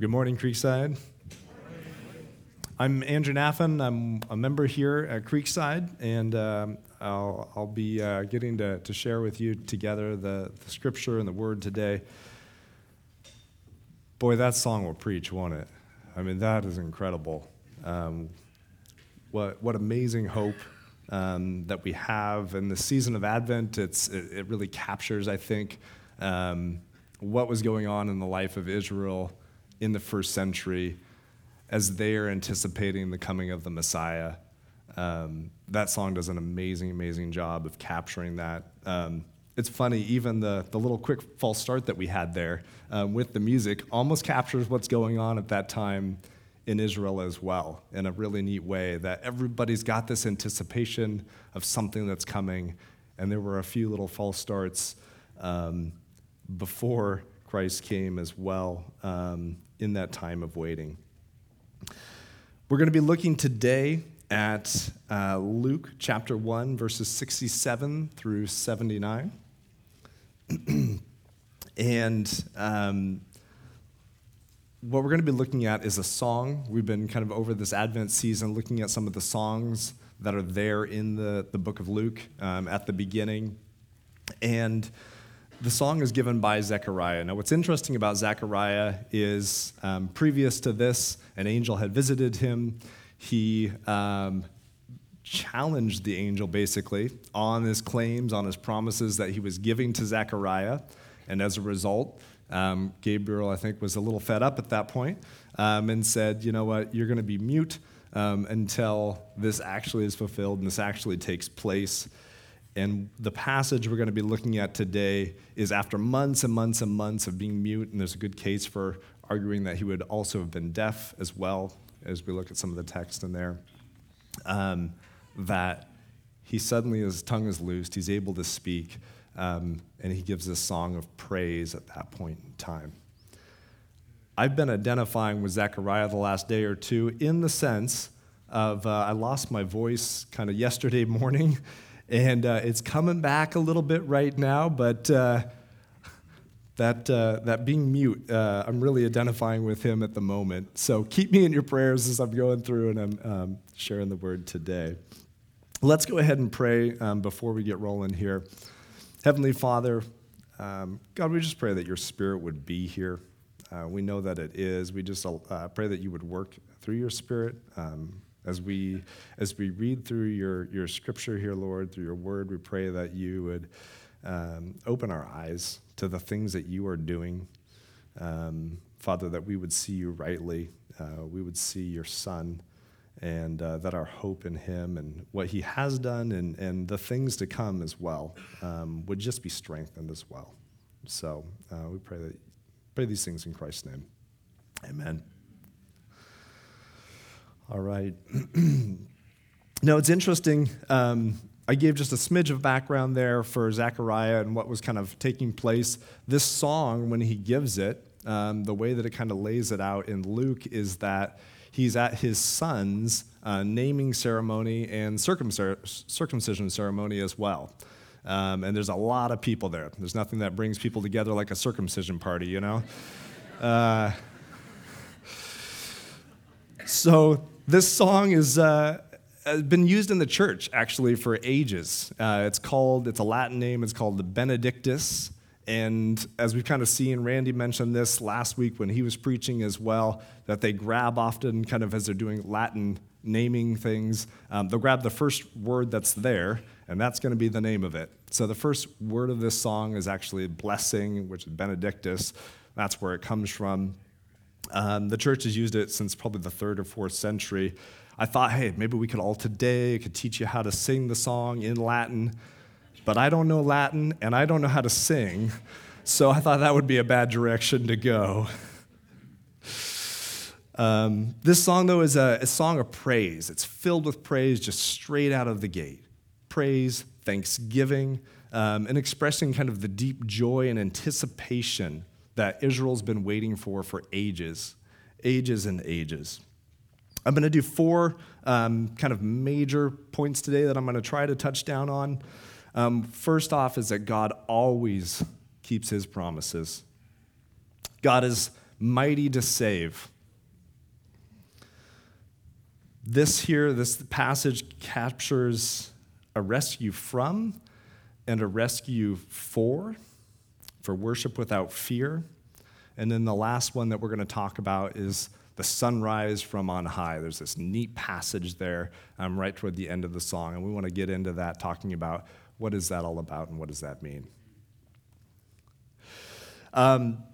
Good morning, Creekside. I'm Andrew Naffin. I'm a member here at Creekside, and um, I'll, I'll be uh, getting to, to share with you together the, the scripture and the word today. Boy, that song will preach, won't it? I mean, that is incredible. Um, what, what amazing hope um, that we have in the season of Advent. It's, it, it really captures, I think, um, what was going on in the life of Israel in the first century as they are anticipating the coming of the Messiah. Um, that song does an amazing, amazing job of capturing that. Um, it's funny, even the, the little quick false start that we had there um, with the music almost captures what's going on at that time in Israel as well in a really neat way. That everybody's got this anticipation of something that's coming, and there were a few little false starts um, before Christ came as well um, in that time of waiting. We're going to be looking today at uh, Luke chapter 1, verses 67 through 79. and um, what we're going to be looking at is a song. We've been kind of over this Advent season looking at some of the songs that are there in the, the book of Luke um, at the beginning. And the song is given by Zechariah. Now, what's interesting about Zechariah is um, previous to this, an angel had visited him. He um, challenged the angel basically on his claims, on his promises that he was giving to Zechariah. And as a result, um, Gabriel, I think, was a little fed up at that point um, and said, You know what, you're going to be mute um, until this actually is fulfilled and this actually takes place. And the passage we're going to be looking at today is after months and months and months of being mute, and there's a good case for arguing that he would also have been deaf as well, as we look at some of the text in there, um, that he suddenly, his tongue is loosed, he's able to speak, um, and he gives a song of praise at that point in time. I've been identifying with Zechariah the last day or two in the sense of uh, I lost my voice kind of yesterday morning and uh, it's coming back a little bit right now, but uh, that, uh, that being mute, uh, I'm really identifying with him at the moment. So keep me in your prayers as I'm going through and I'm um, sharing the word today. Let's go ahead and pray um, before we get rolling here. Heavenly Father, um, God, we just pray that your spirit would be here. Uh, we know that it is. We just uh, pray that you would work through your spirit. As we, as we read through your, your scripture here, Lord, through your word, we pray that you would um, open our eyes to the things that you are doing. Um, Father, that we would see you rightly, uh, we would see your Son, and uh, that our hope in him and what he has done and, and the things to come as well um, would just be strengthened as well. So uh, we pray that pray these things in Christ's name. Amen. All right. now, it's interesting. Um, I gave just a smidge of background there for Zechariah and what was kind of taking place. This song, when he gives it, um, the way that it kind of lays it out in Luke is that he's at his son's uh, naming ceremony and circumcision ceremony as well. Um, and there's a lot of people there. There's nothing that brings people together like a circumcision party, you know? Uh, so this song is uh, been used in the church actually for ages. Uh, it's called, it's a Latin name, it's called the Benedictus. And as we've kind of seen, Randy mentioned this last week when he was preaching as well, that they grab often, kind of as they're doing Latin naming things, um, they'll grab the first word that's there, and that's going to be the name of it. So the first word of this song is actually blessing, which is Benedictus. That's where it comes from. Um, the church has used it since probably the third or fourth century. I thought, hey, maybe we could all today could teach you how to sing the song in Latin, but I don't know Latin and I don't know how to sing, so I thought that would be a bad direction to go. Um, this song, though, is a, a song of praise. It's filled with praise just straight out of the gate. Praise, thanksgiving, um, and expressing kind of the deep joy and anticipation that Israel's been waiting for for ages, ages and ages. I'm going to do four um, kind of major points today that I'm going to try to touch down on. Um, first off, is that God always keeps his promises. God is mighty to save. This here, this passage captures a rescue from and a rescue for, for worship without fear. And then the last one that we're going to talk about is the sunrise from on high. There's this neat passage there um, right toward the end of the song, and we want to get into that, talking about what is that all about and what does that mean. Um,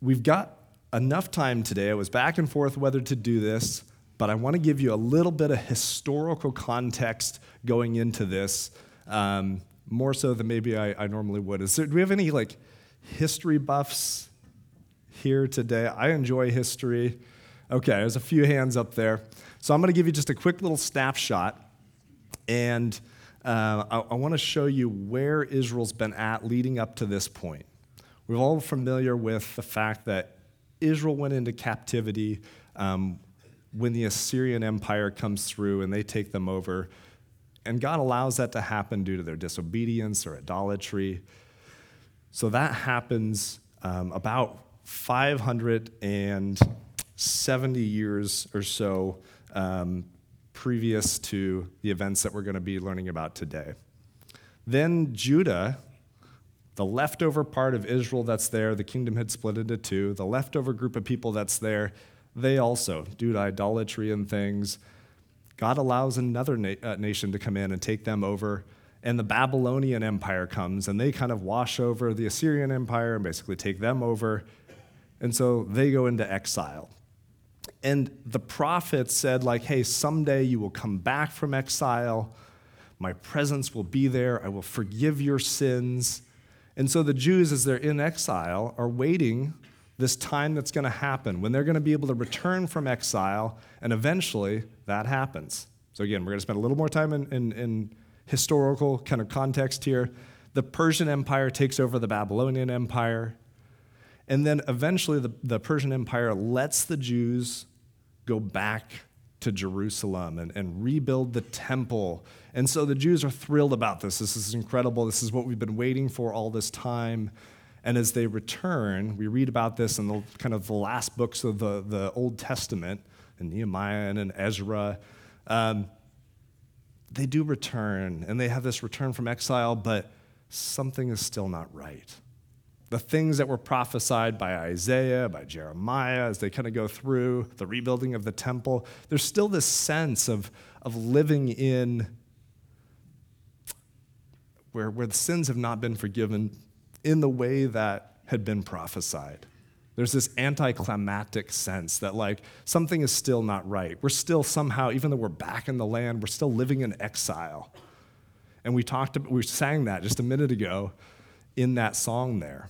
we've got enough time today. I was back and forth whether to do this, but I want to give you a little bit of historical context going into this, um, more so than maybe I, I normally would. Is there, do we have any like history buffs here today? I enjoy history. Okay, there's a few hands up there. So I'm going to give you just a quick little snapshot, and uh, I, I want to show you where Israel's been at leading up to this point. We're all familiar with the fact that Israel went into captivity um, when the Assyrian Empire comes through and they take them over. And God allows that to happen due to their disobedience or idolatry. So that happens um, about 570 years or so um, previous to the events that we're going to be learning about today. Then Judah the leftover part of Israel that's there, the kingdom had split into two. The leftover group of people that's there, they also, due to idolatry and things, God allows another na- uh, nation to come in and take them over. And the Babylonian Empire comes and they kind of wash over the Assyrian Empire and basically take them over. And so they go into exile. And the prophet said, like, hey, someday you will come back from exile. My presence will be there. I will forgive your sins. And so the Jews, as they're in exile, are waiting this time that's going to happen when they're going to be able to return from exile, and eventually that happens. So, again, we're going to spend a little more time in, in, in historical kind of context here. The Persian Empire takes over the Babylonian Empire, and then eventually the, the Persian Empire lets the Jews go back to Jerusalem and, and rebuild the temple. And so the Jews are thrilled about this. This is incredible. This is what we've been waiting for all this time. And as they return, we read about this in the kind of the last books of the, the Old Testament, in Nehemiah and in Ezra. Um, they do return, and they have this return from exile, but something is still not right the things that were prophesied by Isaiah, by Jeremiah, as they kind of go through the rebuilding of the temple, there's still this sense of, of living in where, where the sins have not been forgiven in the way that had been prophesied. There's this anticlimactic sense that, like, something is still not right. We're still somehow, even though we're back in the land, we're still living in exile. And we talked, we sang that just a minute ago in that song there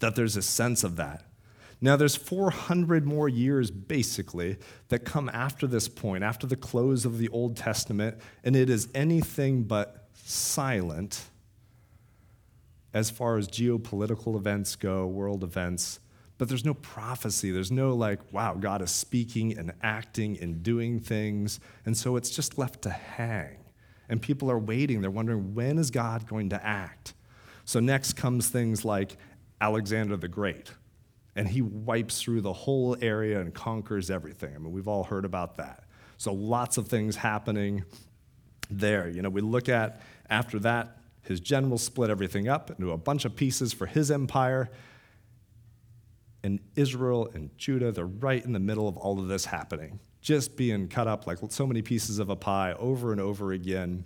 that there's a sense of that. Now, there's 400 more years, basically, that come after this point, after the close of the Old Testament, and it is anything but silent as far as geopolitical events go, world events. But there's no prophecy. There's no, like, wow, God is speaking and acting and doing things. And so it's just left to hang. And people are waiting. They're wondering, when is God going to act? So next comes things like Alexander the Great. And he wipes through the whole area and conquers everything. I mean, we've all heard about that. So lots of things happening there. You know, we look at after that, his generals split everything up into a bunch of pieces for his empire. And Israel and Judah, they're right in the middle of all of this happening, just being cut up like so many pieces of a pie over and over again.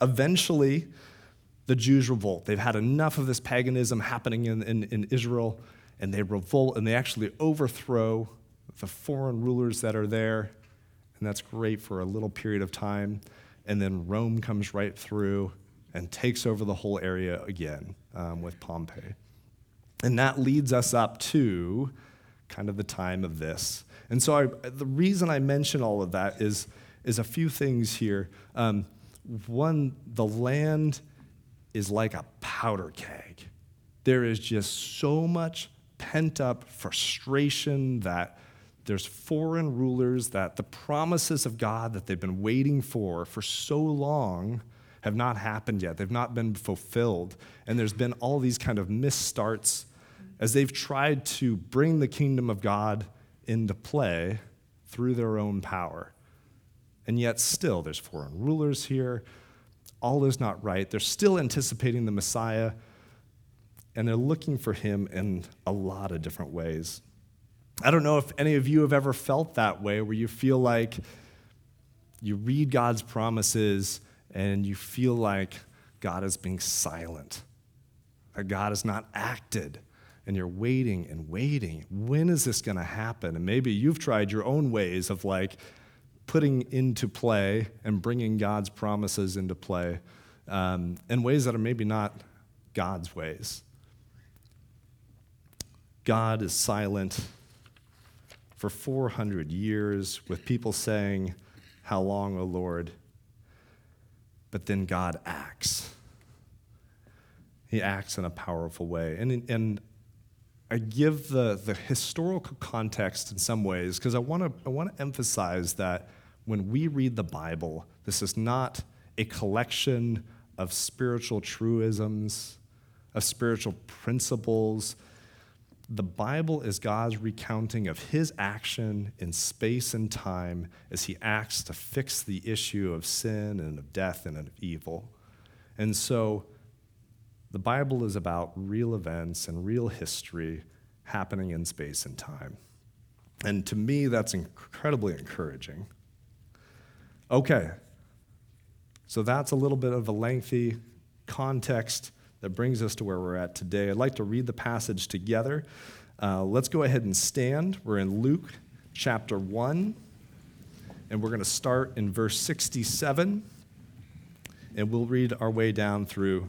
Eventually, the Jews revolt. They've had enough of this paganism happening in, in, in Israel, and they revolt and they actually overthrow the foreign rulers that are there. And that's great for a little period of time. And then Rome comes right through and takes over the whole area again um, with Pompey. And that leads us up to kind of the time of this. And so I, the reason I mention all of that is, is a few things here. Um, one, the land is like a powder keg. There is just so much pent up frustration that there's foreign rulers that the promises of God that they've been waiting for for so long have not happened yet. They've not been fulfilled. And there's been all these kind of misstarts as they've tried to bring the kingdom of God into play through their own power. And yet, still, there's foreign rulers here. All is not right. They're still anticipating the Messiah, and they're looking for him in a lot of different ways. I don't know if any of you have ever felt that way, where you feel like you read God's promises and you feel like God is being silent, that God has not acted, and you're waiting and waiting. When is this going to happen? And maybe you've tried your own ways of like putting into play and bringing God's promises into play um, in ways that are maybe not God's ways. God is silent for 400 years with people saying, How long, O Lord? But then God acts. He acts in a powerful way. And, and I give the, the historical context in some ways because I want to I wanna emphasize that when we read the Bible, this is not a collection of spiritual truisms, of spiritual principles the Bible is God's recounting of his action in space and time as he acts to fix the issue of sin and of death and of evil. And so the Bible is about real events and real history happening in space and time. And to me, that's incredibly encouraging. Okay, so that's a little bit of a lengthy context that brings us to where we're at today. I'd like to read the passage together. Uh, let's go ahead and stand. We're in Luke chapter 1, and we're going to start in verse 67, and we'll read our way down through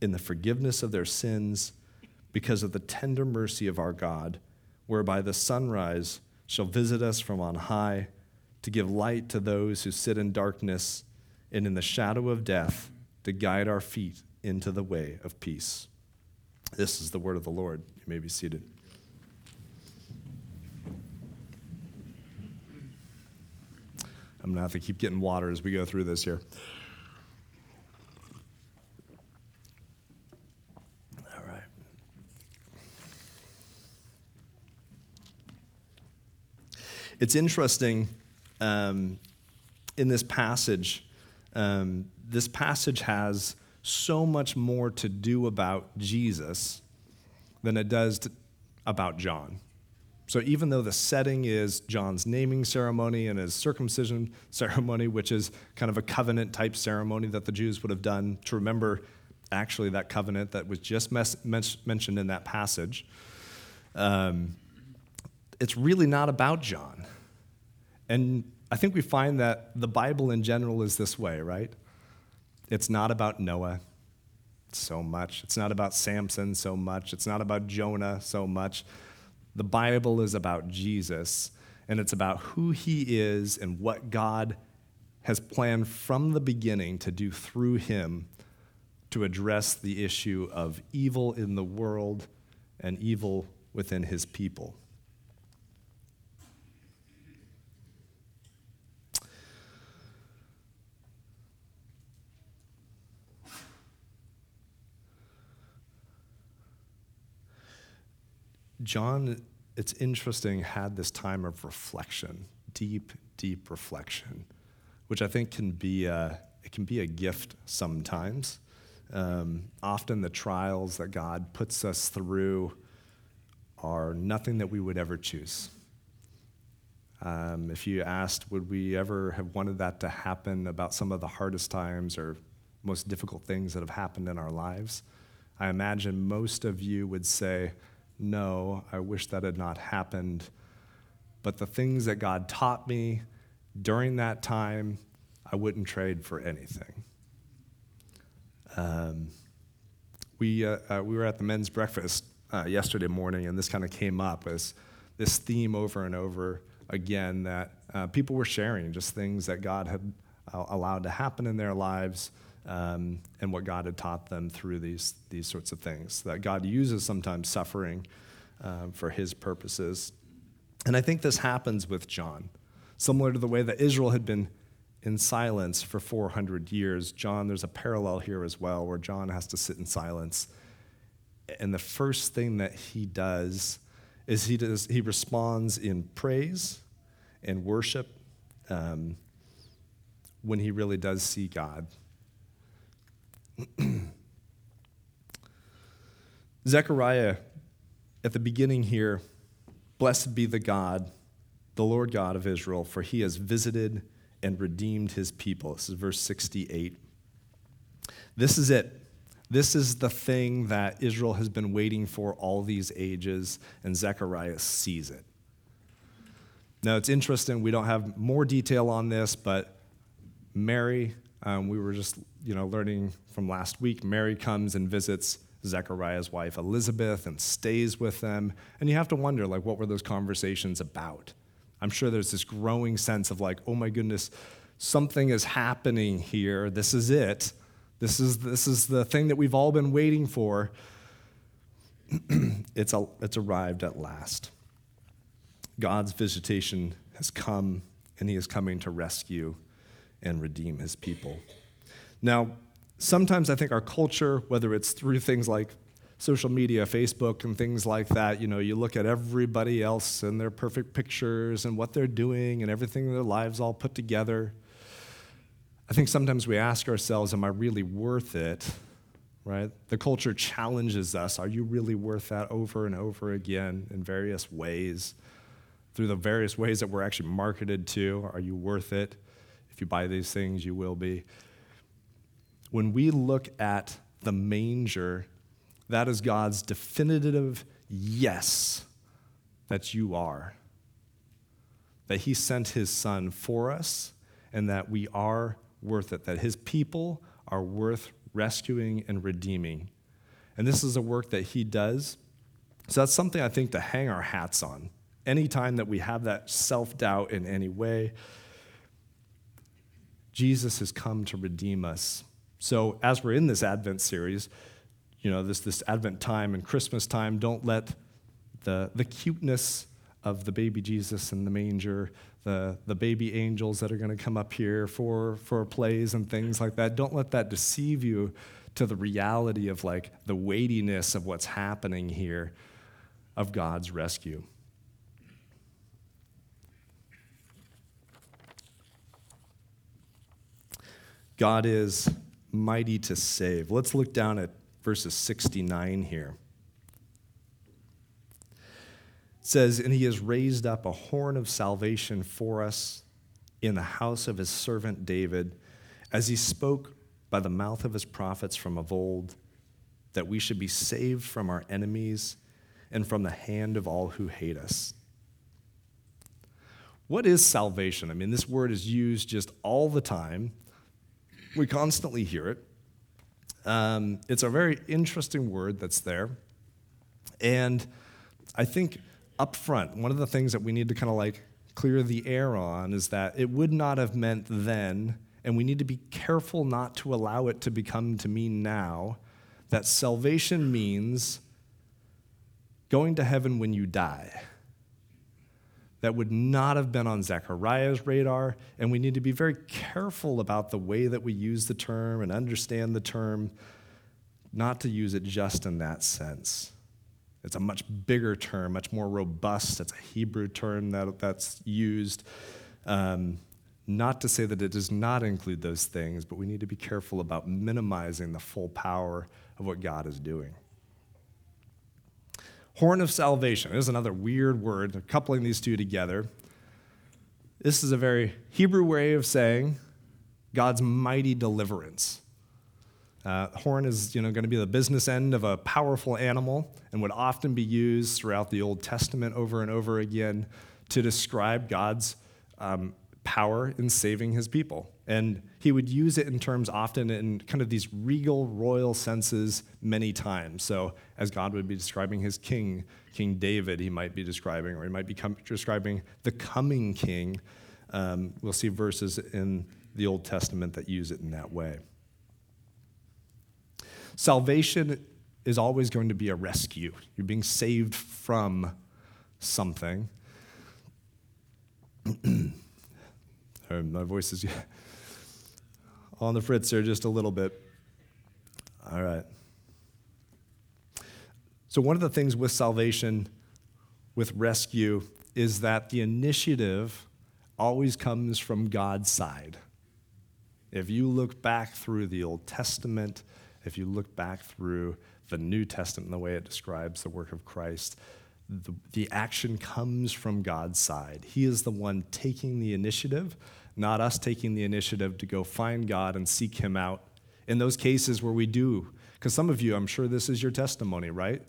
in the forgiveness of their sins, because of the tender mercy of our God, whereby the sunrise shall visit us from on high, to give light to those who sit in darkness and in the shadow of death, to guide our feet into the way of peace. This is the word of the Lord. You may be seated. I'm going to have to keep getting water as we go through this here. It's interesting um, in this passage. Um, this passage has so much more to do about Jesus than it does to, about John. So even though the setting is John's naming ceremony and his circumcision ceremony, which is kind of a covenant type ceremony that the Jews would have done to remember actually that covenant that was just mes- mentioned in that passage, um, it's really not about John. And I think we find that the Bible in general is this way, right? It's not about Noah so much. It's not about Samson so much. It's not about Jonah so much. The Bible is about Jesus, and it's about who he is and what God has planned from the beginning to do through him to address the issue of evil in the world and evil within his people. John, it's interesting, had this time of reflection, deep, deep reflection, which I think can be a, it can be a gift sometimes. Um, often the trials that God puts us through are nothing that we would ever choose. Um, if you asked, would we ever have wanted that to happen about some of the hardest times or most difficult things that have happened in our lives? I imagine most of you would say, no, I wish that had not happened. But the things that God taught me during that time, I wouldn't trade for anything. Um, we, uh, uh, we were at the men's breakfast uh, yesterday morning, and this kind of came up as this theme over and over again that uh, people were sharing just things that God had uh, allowed to happen in their lives um, and what God had taught them through these, these sorts of things. That God uses sometimes suffering um, for his purposes. And I think this happens with John. Similar to the way that Israel had been in silence for 400 years, John, there's a parallel here as well, where John has to sit in silence. And the first thing that he does is he, does, he responds in praise and worship um, when he really does see God. Zechariah, at the beginning here, blessed be the God, the Lord God of Israel, for he has visited and redeemed his people. This is verse 68. This is it. This is the thing that Israel has been waiting for all these ages, and Zechariah sees it. Now, it's interesting, we don't have more detail on this, but Mary, um, we were just you know, learning from last week, Mary comes and visits Zechariah's wife Elizabeth and stays with them. And you have to wonder, like, what were those conversations about? I'm sure there's this growing sense of, like, oh my goodness, something is happening here. This is it. This is, this is the thing that we've all been waiting for. it's, a, it's arrived at last. God's visitation has come, and he is coming to rescue and redeem his people. Now, sometimes I think our culture, whether it's through things like social media, Facebook, and things like that, you know, you look at everybody else and their perfect pictures and what they're doing and everything in their lives all put together. I think sometimes we ask ourselves, am I really worth it? Right? The culture challenges us. Are you really worth that over and over again in various ways? Through the various ways that we're actually marketed to, are you worth it? If you buy these things, you will be when we look at the manger, that is God's definitive yes that you are. That He sent His Son for us and that we are worth it, that His people are worth rescuing and redeeming. And this is a work that He does. So that's something I think to hang our hats on. Anytime that we have that self doubt in any way, Jesus has come to redeem us so, as we're in this Advent series, you know, this, this Advent time and Christmas time, don't let the, the cuteness of the baby Jesus in the manger, the, the baby angels that are going to come up here for, for plays and things like that, don't let that deceive you to the reality of like the weightiness of what's happening here of God's rescue. God is mighty to save. Let's look down at verses 69 here. It says, And he has raised up a horn of salvation for us in the house of his servant David, as he spoke by the mouth of his prophets from of old, that we should be saved from our enemies and from the hand of all who hate us. What is salvation? I mean, this word is used just all the time. We constantly hear it. Um, it's a very interesting word that's there. And I think up front, one of the things that we need to kind of like clear the air on is that it would not have meant then, and we need to be careful not to allow it to become to mean now, that salvation means going to heaven when you die that would not have been on Zechariah's radar, and we need to be very careful about the way that we use the term and understand the term, not to use it just in that sense. It's a much bigger term, much more robust. It's a Hebrew term that, that's used. Um, not to say that it does not include those things, but we need to be careful about minimizing the full power of what God is doing. Horn of salvation is another weird word, coupling these two together. This is a very Hebrew way of saying God's mighty deliverance. Uh, horn is you know, going to be the business end of a powerful animal and would often be used throughout the Old Testament over and over again to describe God's um, power in saving his people. And he would use it in terms often in kind of these regal, royal senses many times. So, as God would be describing his king, King David, he might be describing, or he might be com- describing the coming king. Um, we'll see verses in the Old Testament that use it in that way. Salvation is always going to be a rescue. You're being saved from something. my voice is on the fritz here just a little bit. All right. So, one of the things with salvation, with rescue, is that the initiative always comes from God's side. If you look back through the Old Testament, if you look back through the New Testament and the way it describes the work of Christ, the, the action comes from God's side. He is the one taking the initiative, not us taking the initiative to go find God and seek Him out. In those cases where we do, because some of you, I'm sure this is your testimony, right?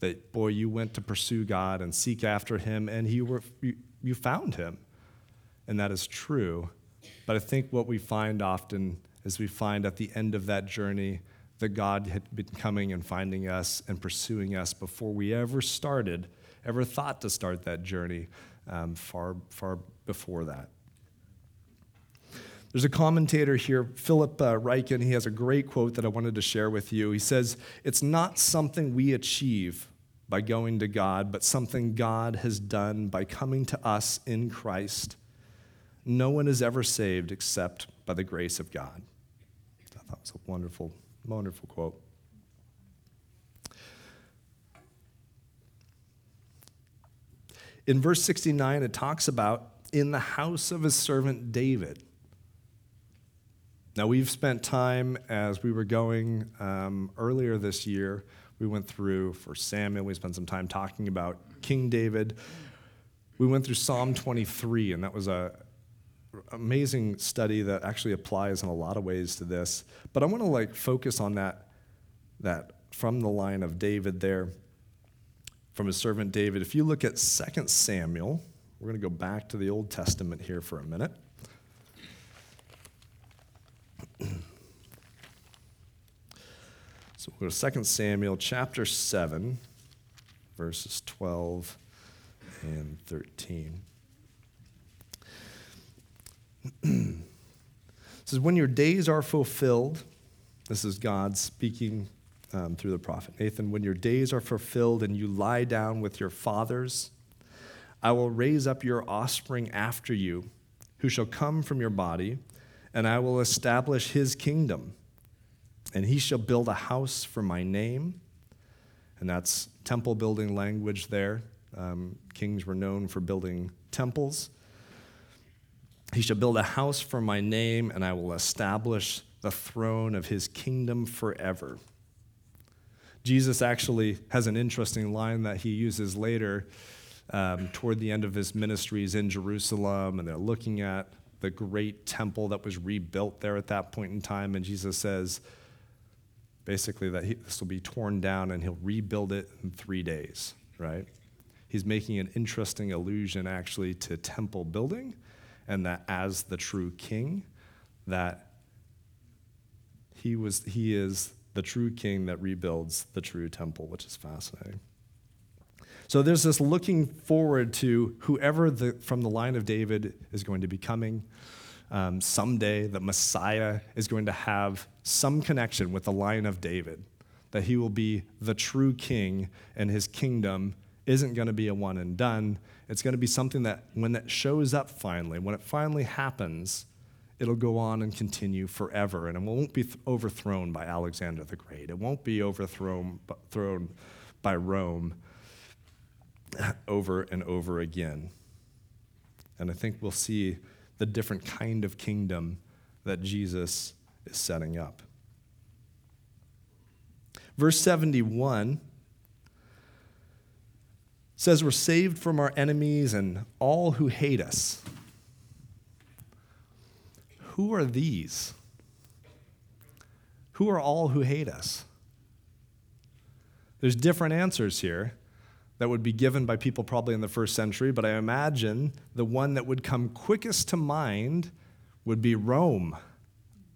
That, boy, you went to pursue God and seek after Him, and he were, you, you found Him. And that is true. But I think what we find often is we find at the end of that journey, that God had been coming and finding us and pursuing us before we ever started, ever thought to start that journey, um, far, far before that. There's a commentator here, Philip uh, Ryken. He has a great quote that I wanted to share with you. He says, It's not something we achieve by going to God, but something God has done by coming to us in Christ. No one is ever saved except by the grace of God. I thought was a wonderful Wonderful quote. In verse 69, it talks about in the house of his servant David. Now, we've spent time as we were going um, earlier this year. We went through for Samuel, we spent some time talking about King David. We went through Psalm 23, and that was a, amazing study that actually applies in a lot of ways to this. But I want to like focus on that, that from the line of David there, from his servant David. If you look at 2 Samuel, we're going to go back to the Old Testament here for a minute. So we'll go to 2 Samuel chapter 7, verses 12 and 13. says, When your days are fulfilled, this is God speaking um, through the prophet Nathan, when your days are fulfilled and you lie down with your fathers, I will raise up your offspring after you, who shall come from your body, and I will establish his kingdom. And he shall build a house for my name. And that's temple building language there. Um, kings were known for building temples. He shall build a house for my name, and I will establish the throne of his kingdom forever. Jesus actually has an interesting line that he uses later um, toward the end of his ministries in Jerusalem, and they're looking at the great temple that was rebuilt there at that point in time. And Jesus says, basically, that he, this will be torn down and he'll rebuild it in three days, right? He's making an interesting allusion actually to temple building and that as the true king, that he, was, he is the true king that rebuilds the true temple, which is fascinating. So there's this looking forward to whoever the, from the line of David is going to be coming. Um, someday, the Messiah is going to have some connection with the line of David, that he will be the true king, and his kingdom isn't going to be a one and done. It's going to be something that when it shows up finally, when it finally happens, it'll go on and continue forever. And it won't be th- overthrown by Alexander the Great. It won't be overthrown thrown by Rome over and over again. And I think we'll see the different kind of kingdom that Jesus is setting up. Verse 71 says we're saved from our enemies and all who hate us. Who are these? Who are all who hate us? There's different answers here that would be given by people probably in the first century, but I imagine the one that would come quickest to mind would be Rome.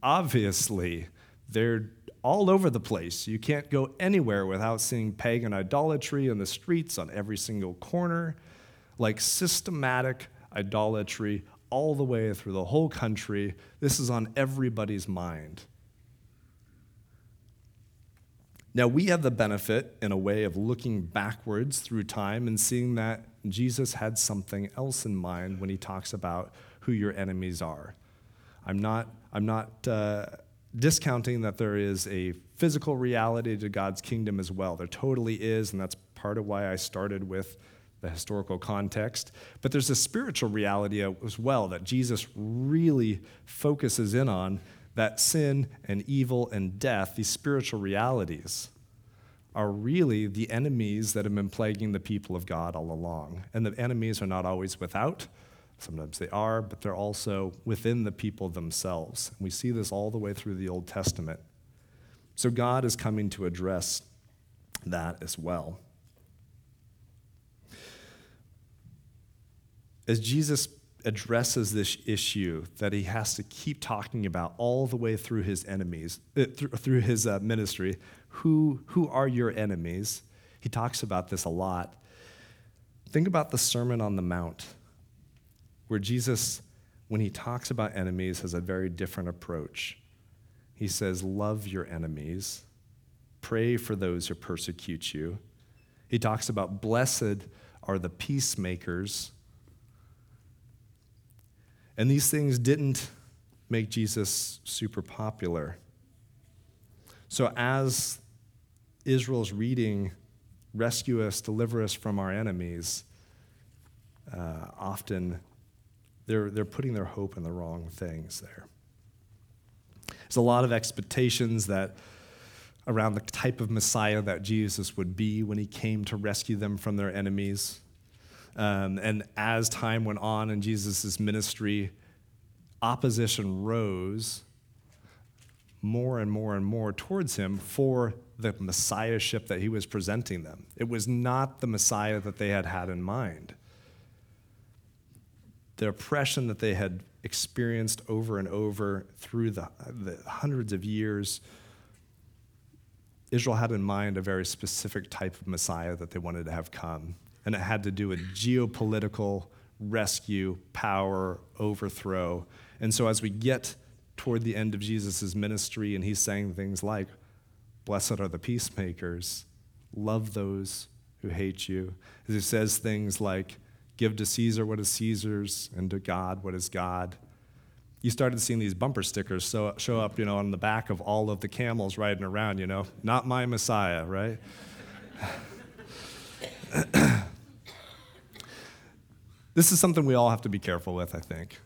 Obviously, they're all over the place. You can't go anywhere without seeing pagan idolatry in the streets on every single corner, like systematic idolatry all the way through the whole country. This is on everybody's mind. Now, we have the benefit, in a way, of looking backwards through time and seeing that Jesus had something else in mind when he talks about who your enemies are. I'm not, I'm not uh, discounting that there is a physical reality to God's kingdom as well. There totally is, and that's part of why I started with the historical context. But there's a spiritual reality as well that Jesus really focuses in on that sin and evil and death, these spiritual realities, are really the enemies that have been plaguing the people of God all along. And the enemies are not always without, sometimes they are, but they're also within the people themselves. And we see this all the way through the Old Testament. So God is coming to address that as well. As Jesus addresses this issue that he has to keep talking about all the way through his enemies, uh, through, his uh, ministry. Who, who are your enemies? He talks about this a lot. Think about the Sermon on the Mount, where Jesus, when he talks about enemies, has a very different approach. He says, Love your enemies, pray for those who persecute you. He talks about, Blessed are the peacemakers and these things didn't make Jesus super popular. So, as Israel's reading, rescue us, deliver us from our enemies, uh, often they're, they're putting their hope in the wrong things there. There's a lot of expectations that around the type of Messiah that Jesus would be when he came to rescue them from their enemies. Um, and as time went on in Jesus' ministry, opposition rose more and more and more towards him for the messiahship that he was presenting them. It was not the Messiah that they had had in mind. The oppression that they had experienced over and over through the, the hundreds of years, Israel had in mind a very specific type of Messiah that they wanted to have come and it had to do with geopolitical rescue, power, overthrow. And so as we get toward the end of Jesus' ministry, and he's saying things like, Blessed are the peacemakers, love those who hate you. As he says things like, Give to Caesar what is Caesar's, and to God what is God. You started seeing these bumper stickers show, show up, you know, on the back of all of the camels riding around, you know, not my Messiah, right? this is something we all have to be careful with, I think.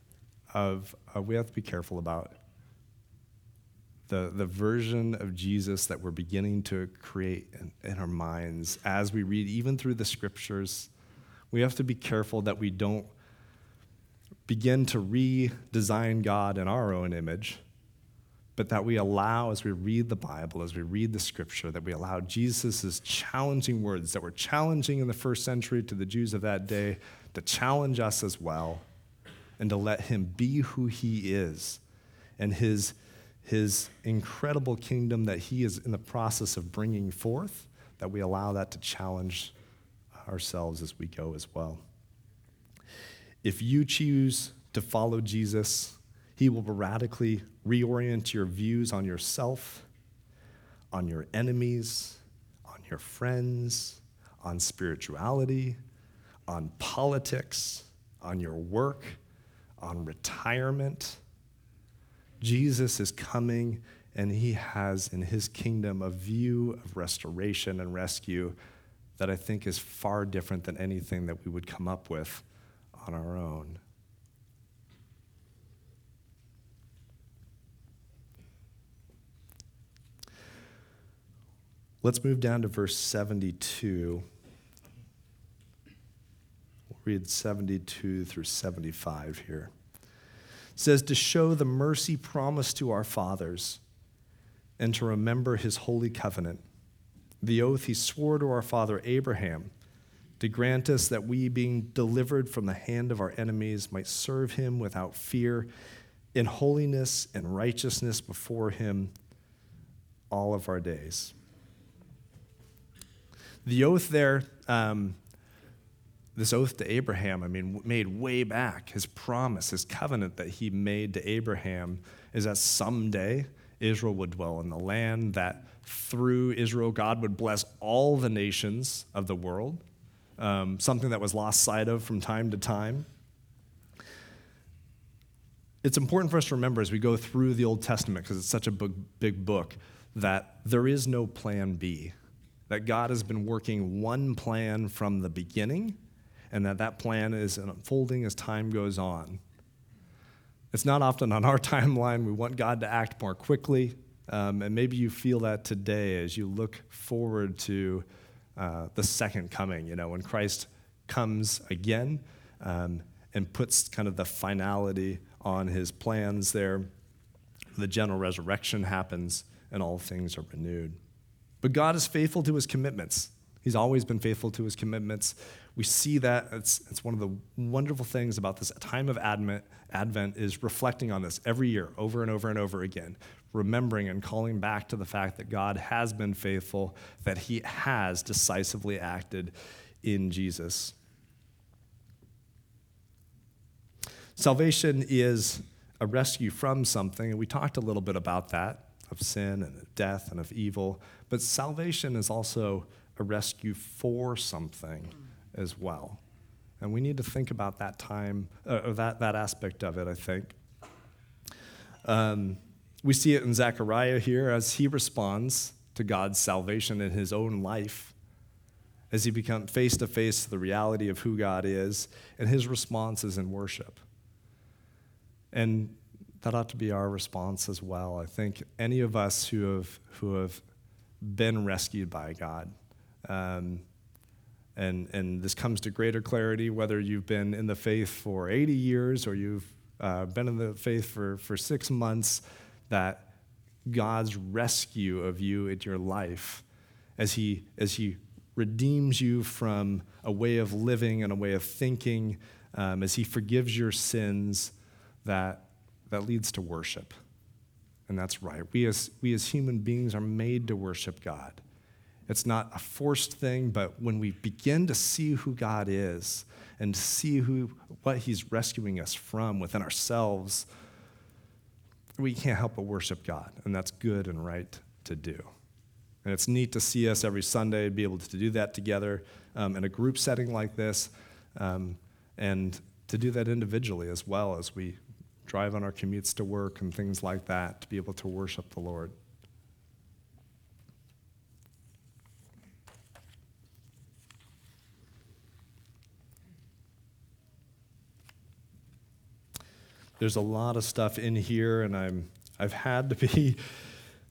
Of uh, we have to be careful about the, the version of Jesus that we're beginning to create in, in our minds as we read, even through the scriptures. We have to be careful that we don't begin to redesign God in our own image, but that we allow, as we read the Bible, as we read the scripture, that we allow Jesus' challenging words that were challenging in the first century to the Jews of that day to challenge us as well and to let him be who he is and his, his incredible kingdom that he is in the process of bringing forth, that we allow that to challenge ourselves as we go as well. If you choose to follow Jesus, he will radically reorient your views on yourself, on your enemies, on your friends, on spirituality, on politics, on your work, on retirement. Jesus is coming and he has in his kingdom a view of restoration and rescue that I think is far different than anything that we would come up with on our own. Let's move down to verse 72. Read 72 through 75 here. It says, To show the mercy promised to our fathers and to remember his holy covenant, the oath he swore to our father Abraham, to grant us that we, being delivered from the hand of our enemies, might serve him without fear, in holiness and righteousness before him all of our days. The oath there, um, this oath to Abraham, I mean, made way back, his promise, his covenant that he made to Abraham is that someday Israel would dwell in the land, that through Israel, God would bless all the nations of the world, um, something that was lost sight of from time to time. It's important for us to remember as we go through the Old Testament, because it's such a big, big book, that there is no plan B. That God has been working one plan from the beginning, and that that plan is unfolding as time goes on. It's not often on our timeline we want God to act more quickly, um, and maybe you feel that today as you look forward to uh, the second coming, you know, when Christ comes again um, and puts kind of the finality on his plans there. The general resurrection happens and all things are renewed. But God is faithful to his commitments. He's always been faithful to his commitments. We see that. It's, it's one of the wonderful things about this time of Advent, Advent is reflecting on this every year, over and over and over again, remembering and calling back to the fact that God has been faithful, that he has decisively acted in Jesus. Salvation is a rescue from something, and we talked a little bit about that of sin and of death and of evil. But salvation is also a rescue for something as well. And we need to think about that time, uh, or that, that aspect of it, I think. Um, we see it in Zechariah here as he responds to God's salvation in his own life, as he becomes face to face to the reality of who God is, and his response is in worship. And that ought to be our response as well. I think any of us who have, who have been rescued by God, um, and, and this comes to greater clarity whether you've been in the faith for 80 years or you've uh, been in the faith for, for six months that God's rescue of you in your life as he, as he redeems you from a way of living and a way of thinking, um, as He forgives your sins, that, that leads to worship. And that's right. We as, we as human beings are made to worship God. It's not a forced thing, but when we begin to see who God is and see who, what He's rescuing us from within ourselves, we can't help but worship God, and that's good and right to do. And it's neat to see us every Sunday be able to do that together um, in a group setting like this, um, and to do that individually as well as we drive on our commutes to work and things like that, to be able to worship the Lord. There's a lot of stuff in here, and I'm, I've had to be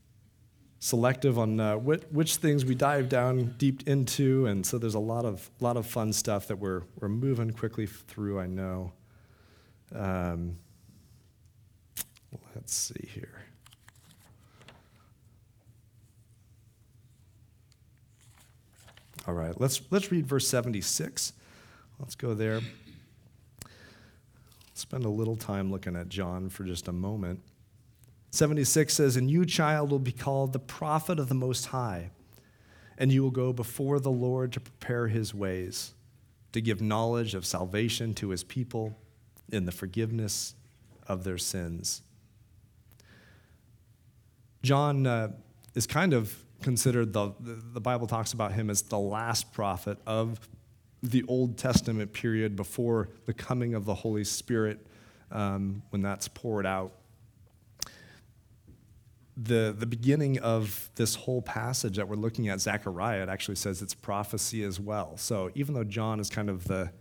selective on uh, which, which, things we dive down deep into, and so there's a lot of, lot of fun stuff that we're, we're moving quickly through, I know. Um, let's see here. All right, let's, let's read verse 76. Let's go there spend a little time looking at John for just a moment. 76 says, And you, child, will be called the prophet of the Most High, and you will go before the Lord to prepare his ways, to give knowledge of salvation to his people in the forgiveness of their sins. John uh, is kind of considered the, the Bible talks about him as the last prophet of the Old Testament period before the coming of the Holy Spirit um, when that's poured out. The, the beginning of this whole passage that we're looking at, Zechariah, it actually says it's prophecy as well. So even though John is kind of the,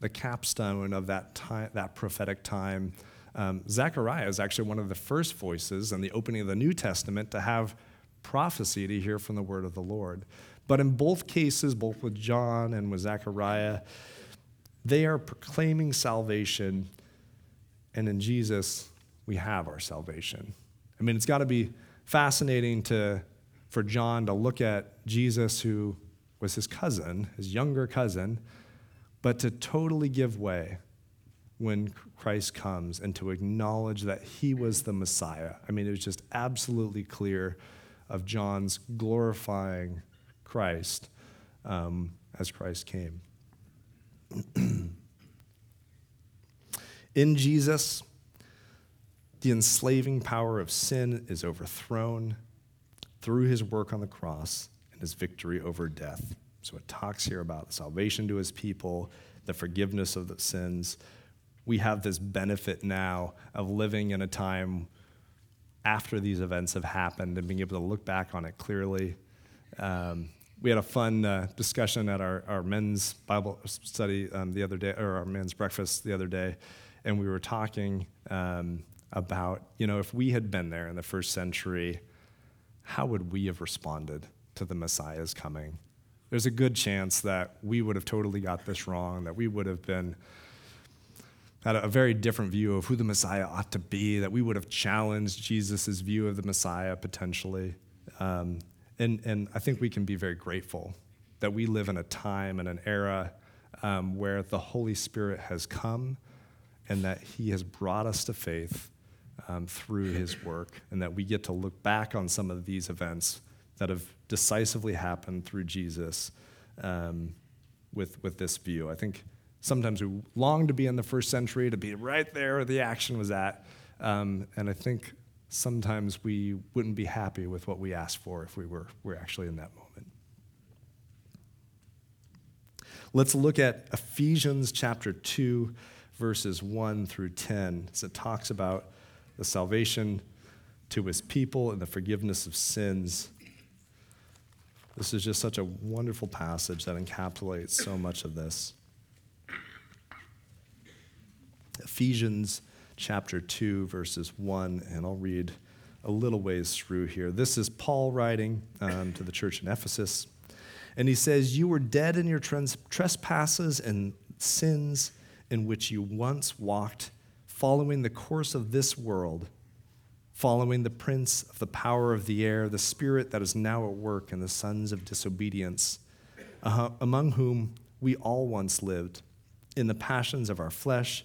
the capstone of that, time, that prophetic time, um, Zechariah is actually one of the first voices in the opening of the New Testament to have prophecy to hear from the word of the Lord. But in both cases, both with John and with Zechariah, They are proclaiming salvation, and in Jesus, we have our salvation. I mean, it's got to be fascinating to, for John to look at Jesus, who was his cousin, his younger cousin, but to totally give way when Christ comes and to acknowledge that he was the Messiah. I mean, it was just absolutely clear of John's glorifying Christ um, as Christ came. In Jesus, the enslaving power of sin is overthrown through his work on the cross and his victory over death. So it talks here about salvation to his people, the forgiveness of the sins. We have this benefit now of living in a time after these events have happened and being able to look back on it clearly. Um, we had a fun uh, discussion at our, our men's Bible study um, the other day, or our men's breakfast the other day, and we were talking um, about, you know, if we had been there in the first century, how would we have responded to the Messiah's coming? There's a good chance that we would have totally got this wrong, that we would have been had a very different view of who the Messiah ought to be, that we would have challenged Jesus' view of the Messiah potentially. Um, and, and I think we can be very grateful that we live in a time and an era um, where the Holy Spirit has come and that He has brought us to faith um, through His work, and that we get to look back on some of these events that have decisively happened through Jesus um, with, with this view. I think sometimes we long to be in the first century, to be right there where the action was at. Um, and I think sometimes we wouldn't be happy with what we asked for if we were, were actually in that moment. Let's look at Ephesians chapter 2, verses 1 through 10, as it talks about the salvation to his people and the forgiveness of sins. This is just such a wonderful passage that encapsulates so much of this. Ephesians chapter 2, verses 1, and I'll read a little ways through here. This is Paul writing um, to the church in Ephesus. And he says, You were dead in your trespasses and sins in which you once walked, following the course of this world, following the prince of the power of the air, the spirit that is now at work in the sons of disobedience, uh, among whom we all once lived, in the passions of our flesh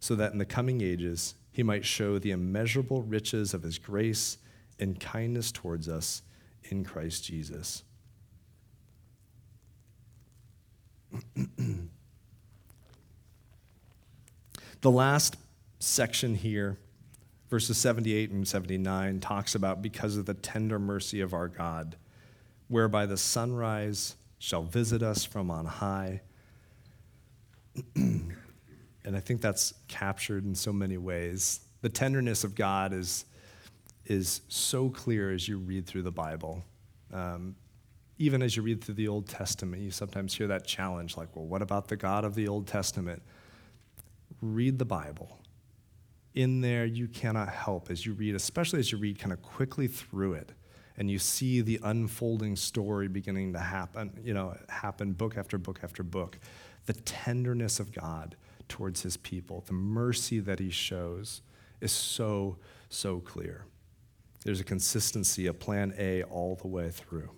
so that in the coming ages he might show the immeasurable riches of his grace and kindness towards us in Christ Jesus. the last section here, verses 78 and 79, talks about because of the tender mercy of our God, whereby the sunrise shall visit us from on high. And I think that's captured in so many ways. The tenderness of God is, is so clear as you read through the Bible. Um, even as you read through the Old Testament, you sometimes hear that challenge like, well, what about the God of the Old Testament? Read the Bible. In there, you cannot help as you read, especially as you read kind of quickly through it and you see the unfolding story beginning to happen, you know, happen book after book after book. The tenderness of God towards his people, the mercy that he shows is so, so clear. There's a consistency, a plan A all the way through.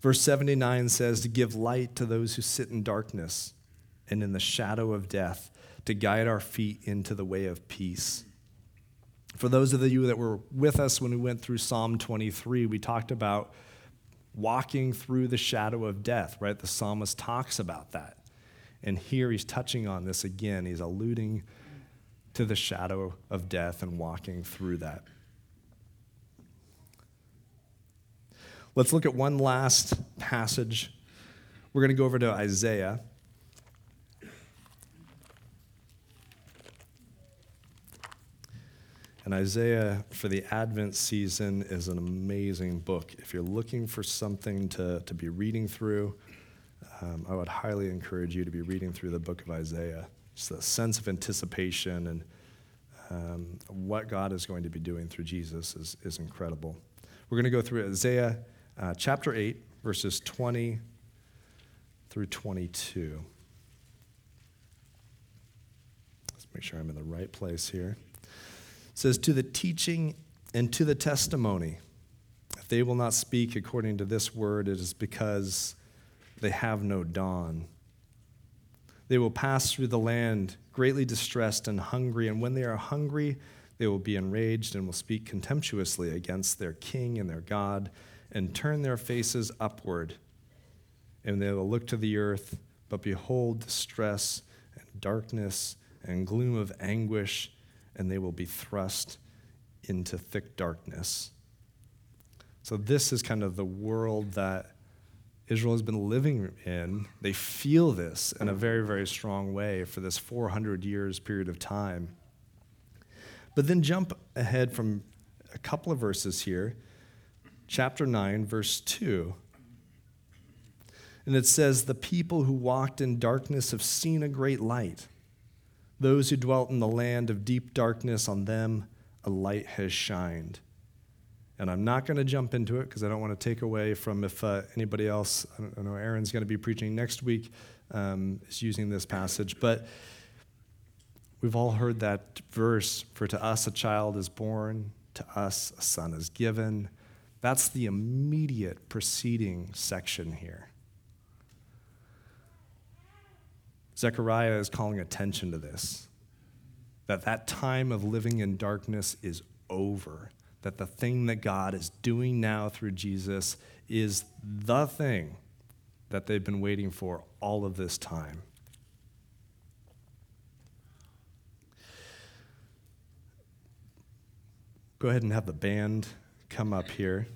Verse 79 says, To give light to those who sit in darkness and in the shadow of death, to guide our feet into the way of peace. For those of you that were with us when we went through Psalm 23, we talked about walking through the shadow of death, right? The psalmist talks about that. And here he's touching on this again. He's alluding to the shadow of death and walking through that. Let's look at one last passage. We're going to go over to Isaiah. And Isaiah for the Advent season is an amazing book. If you're looking for something to, to be reading through, um, I would highly encourage you to be reading through the book of Isaiah. Just a sense of anticipation and um, what God is going to be doing through Jesus is, is incredible. We're going to go through Isaiah uh, chapter 8, verses 20 through 22. Let's make sure I'm in the right place here. It says, To the teaching and to the testimony, if they will not speak according to this word, it is because they have no dawn. They will pass through the land greatly distressed and hungry, and when they are hungry, they will be enraged and will speak contemptuously against their king and their God and turn their faces upward. And they will look to the earth, but behold distress and darkness and gloom of anguish, and they will be thrust into thick darkness. So, this is kind of the world that Israel has been living in. They feel this in a very, very strong way for this 400 years period of time. But then jump ahead from a couple of verses here, chapter 9, verse 2. And it says, The people who walked in darkness have seen a great light. Those who dwelt in the land of deep darkness, on them a light has shined. And I'm not going to jump into it because I don't want to take away from if uh, anybody else, I, don't, know Aaron's going to be preaching next week, um, is using this passage. But we've all heard that verse for to us a child is born, to us a son is given. That's the immediate preceding section here. Zechariah is calling attention to this that that time of living in darkness is over that the thing that God is doing now through Jesus is the thing that they've been waiting for all of this time. Go ahead and have the band come up here.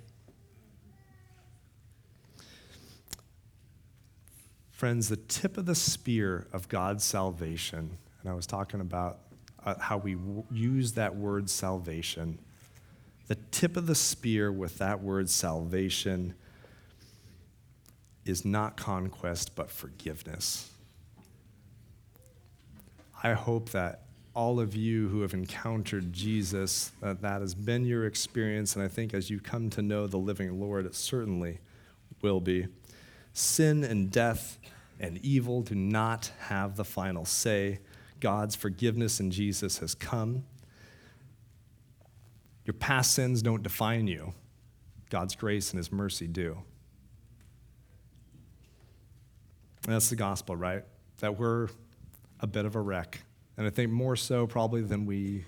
Friends, the tip of the spear of God's salvation, and I was talking about uh, how we w- use that word salvation the tip of the spear with that word salvation is not conquest, but forgiveness. I hope that all of you who have encountered Jesus, that that has been your experience, and I think as you come to know the living Lord, it certainly will be. Sin and death and evil do not have the final say. God's forgiveness in Jesus has come. Your past sins don't define you, God's grace and His mercy do. And that's the gospel, right? That we're a bit of a wreck. And I think more so probably than we,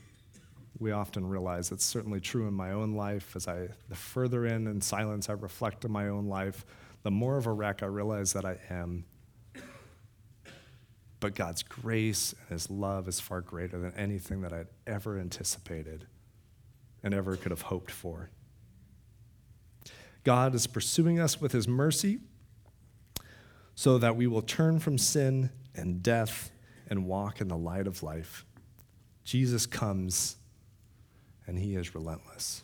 we often realize. It's certainly true in my own life. As I, the further in in silence I reflect on my own life, the more of a wreck I realize that I am. But God's grace and His love is far greater than anything that I'd ever anticipated and ever could have hoped for. God is pursuing us with his mercy so that we will turn from sin and death and walk in the light of life. Jesus comes and he is relentless.